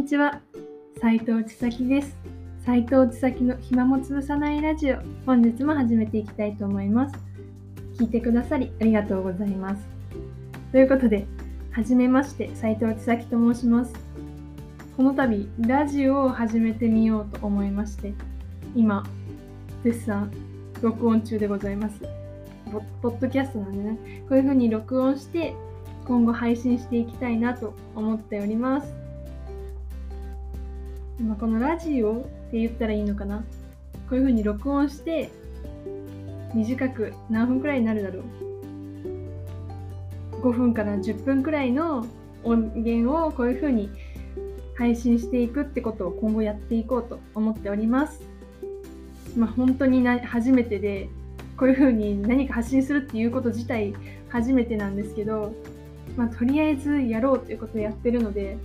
にちは。斉藤千咲です。斉藤千咲の暇もつぶさないラジオ。本日も始めていきたいと思います。聞いてくださりありがとうございます。ということではじめまして斉藤千咲と申します。この度ラジオを始めてみようと思いまして今絶賛録音中でございます。ポッドキャストなんでね。こういう風に録音して今後配信していきたいなと思っております。ま、このラジオって言ったらいいのかな？こういう風に録音して短く何分くらいになるだろう？5分から10分くらいの音源をこういう風に配信していくってことを今後やっていこうと思っております。まあ、本当にな初めてでこういう風に何か発信するっていうこと自体初めてなんですけど、まあ、とりあえずやろうということをやってるので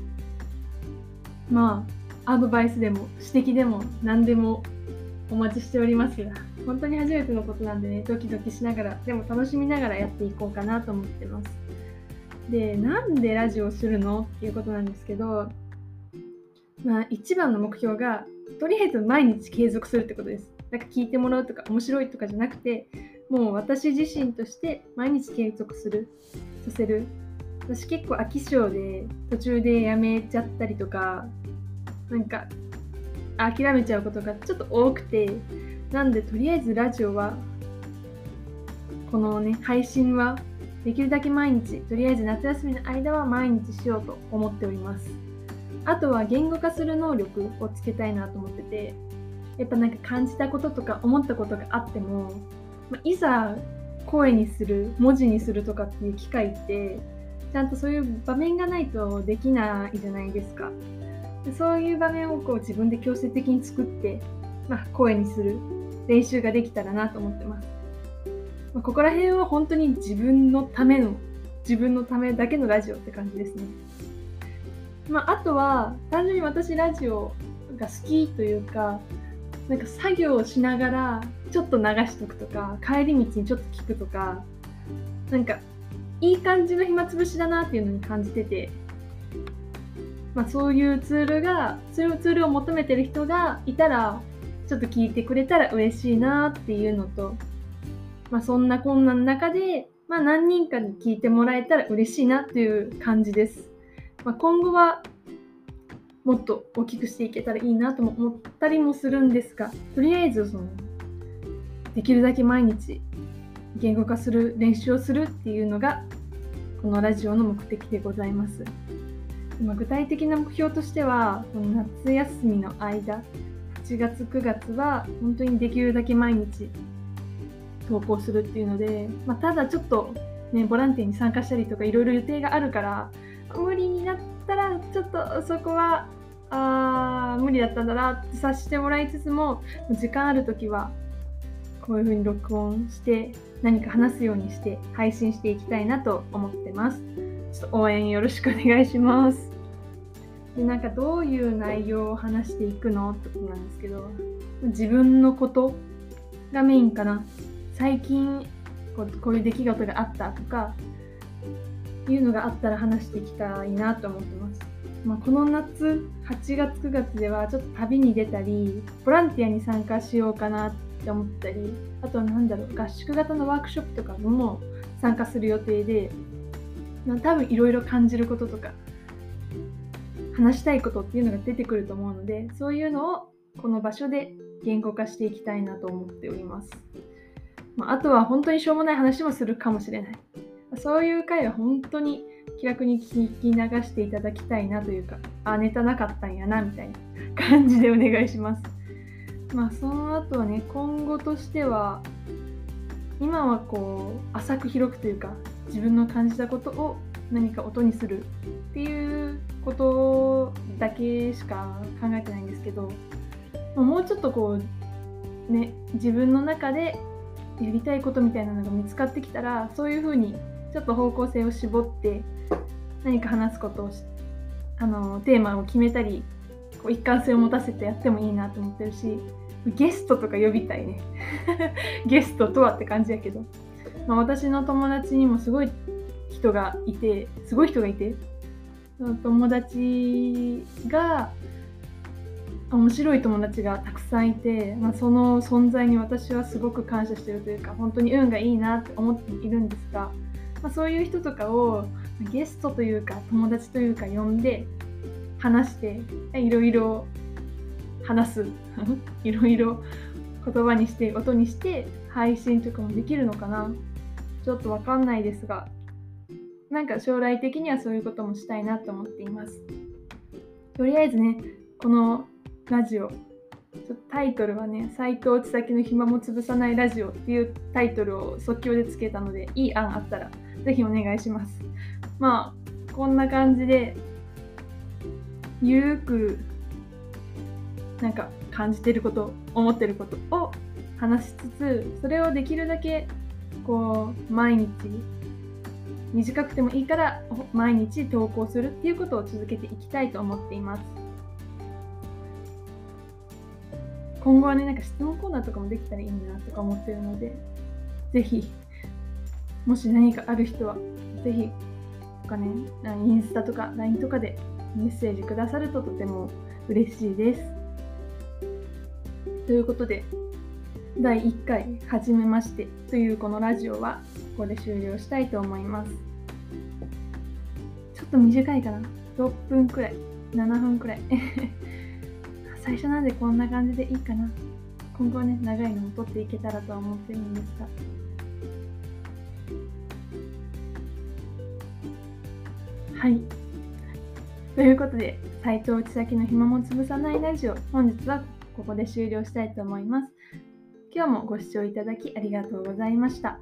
まあアドバイスでも指摘でも何でもお待ちしておりますが本当に初めてのことなんでねドキドキしながらでも楽しみながらやっていこうかなと思ってます。でなんでラジオをするのっていうことなんですけどまあ一番の目標がとりあえず毎日継続するってことです。なんか聞いてもらうとか面白いとかじゃなくてもう私自身として毎日継続するさせる。私結構飽き性で途中でやめちゃったりとかなんか諦めちゃうことがちょっと多くてなんでとりあえずラジオはこのね配信はできるだけ毎日とりあえず夏休みの間は毎日しようと思っております。あとは言語化する能力をつけたいなと思っててやっぱなんか感じたこととか思ったことがあっても、まいざ声にする文字にするとかっていう機会ってちゃんとそういう場面がないとできないじゃないですか。そういう場面をこう自分で強制的に作って、まあ、声にする練習ができたらなと思ってます。まあ、ここら辺は本当に自分のための自分のためだけのラジオって感じですね。まあ、あとは単純に私ラジオが好きというかなんか作業をしながらちょっと流しとくとか帰り道にちょっと聞くとかなんかいい感じの暇つぶしだなっていうのに感じててまあ、そういうツールがそういうツールを求めてる人がいたらちょっと聞いてくれたら嬉しいなっていうのと、まあ、そんな困難の中で、まあ、何人かに聞いてもらえたら嬉しいなっていう感じです。まあ、今後はもっと大きくしていけたらいいなとも思ったりもするんですがとりあえずそのできるだけ毎日言語化する練習をするっていうのがこのラジオの目的でございます。ま具体的な目標としてはこの夏休みの間8月9月は本当にできるだけ毎日投稿するっていうので、まあ、ただちょっとねボランティアに参加したりとかいろいろ予定があるから無理になったらちょっとそこはあ無理だったんだなって察してもらいつつも時間ある時はこういう風に録音して何か話すようにして配信していきたいなと思ってます。ちょっと応援よろしくお願いします。でなんかどういう内容を話していくのってことなんですけど自分のことがメインかな最近こうこういう出来事があったとかいうのがあったら話していきたいなと思ってます。まあ、この夏8月9月ではちょっと旅に出たりボランティアに参加しようかなって思ったりあとは何だろう合宿型のワークショップとかも参加する予定でまあ、多分いろいろ感じることとか話したいことっていうのが出てくると思うのでそういうのをこの場所で言語化していきたいなと思っております。まあ、あとは本当にしょうもない話もするかもしれない。そういう回は本当に気楽に聞き流していただきたいなというか、あ、ネタなかったんやなみたいな感じでお願いします。まあその後はね、今後としては、今はこう浅く広くというか自分の感じたことを何か音にするっていうことだけしか考えてないんですけどもうちょっとこうね自分の中でやりたいことみたいなのが見つかってきたらそういうふうにちょっと方向性を絞って何か話すことをあのテーマを決めたりこう一貫性を持たせてやってもいいなと思ってるしゲストとか呼びたいね。ゲストとはって感じやけど。まあ、私の友達にもすごい人がいてすごい人がいて友達が面白い友達がたくさんいて、まあ、その存在に私はすごく感謝してるというか本当に運がいいなって思っているんですが、まあ、そういう人とかをゲストというか友達というか呼んで話していろいろ話す いろいろ言葉にして音にして配信とかもできるのかな。ちょっとわかんないですがなんか将来的にはそういうこともしたいなと思っています。とりあえずねこのラジオちょタイトルはね斎藤千咲の暇も潰さないラジオっていうタイトルを即興でつけたのでいい案あったらぜひお願いします。まあこんな感じでゆるくなんか感じてること思ってることを話しつつそれをできるだけこう毎日短くてもいいから毎日投稿するっていうことを続けていきたいと思っています。今後はねなんか質問コーナーとかもできたらいいなとか思ってるのでぜひもし何かある人はぜひとかねインスタとか LINE とかでメッセージくださるととても嬉しいです。ということで第1回「はじめまして」というこのラジオはここで終了したいと思います。ちょっと短いかな。6分くらい。7分くらい。最初なんでこんな感じでいいかな。今後はね長いのを撮っていけたらとは思ってるんですが。はい。ということで斎藤千咲の暇も潰さないラジオ。本日はここで終了したいと思います。今日もご視聴いただきありがとうございました。